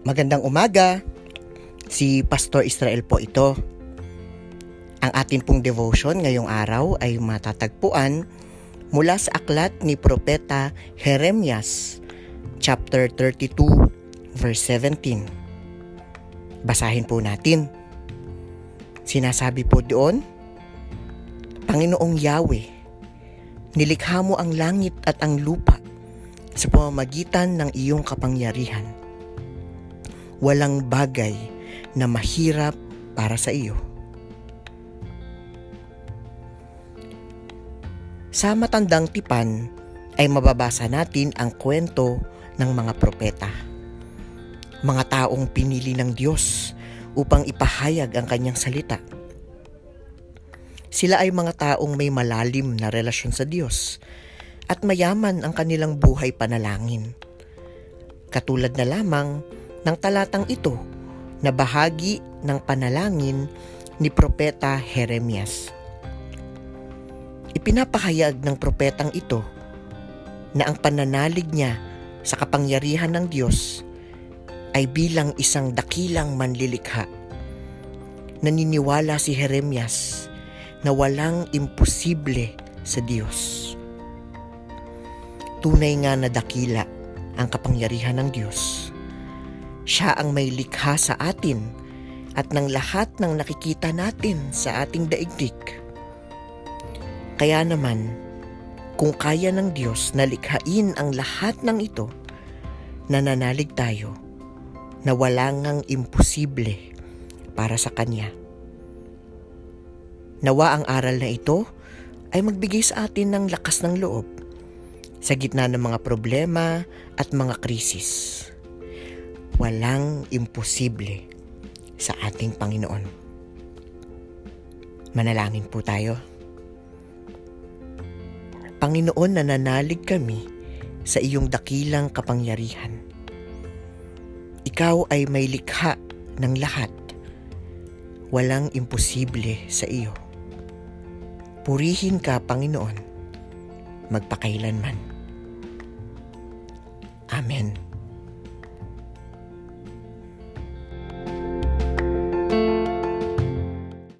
Magandang umaga. Si Pastor Israel po ito. Ang atin pong devotion ngayong araw ay matatagpuan mula sa aklat ni Propeta Jeremias, chapter 32, verse 17. Basahin po natin. Sinasabi po doon, Panginoong Yahweh, nilikha mo ang langit at ang lupa sa pamamagitan ng iyong kapangyarihan walang bagay na mahirap para sa iyo. Sa matandang tipan ay mababasa natin ang kwento ng mga propeta. Mga taong pinili ng Diyos upang ipahayag ang kanyang salita. Sila ay mga taong may malalim na relasyon sa Diyos at mayaman ang kanilang buhay panalangin. Katulad na lamang ng talatang ito na bahagi ng panalangin ni Propeta Jeremias. Ipinapahayag ng propetang ito na ang pananalig niya sa kapangyarihan ng Diyos ay bilang isang dakilang manlilikha. Naniniwala si Jeremias na walang imposible sa Diyos. Tunay nga na dakila ang kapangyarihan ng Diyos siya ang may likha sa atin at ng lahat ng nakikita natin sa ating daigdig. Kaya naman, kung kaya ng Diyos na likhain ang lahat ng ito, nananalig tayo na wala ngang imposible para sa Kanya. Nawa ang aral na ito ay magbigay sa atin ng lakas ng loob sa gitna ng mga problema at mga krisis walang imposible sa ating Panginoon. Manalangin po tayo. Panginoon, nananalig kami sa iyong dakilang kapangyarihan. Ikaw ay may likha ng lahat. Walang imposible sa iyo. Purihin ka, Panginoon, magpakailanman. Amen.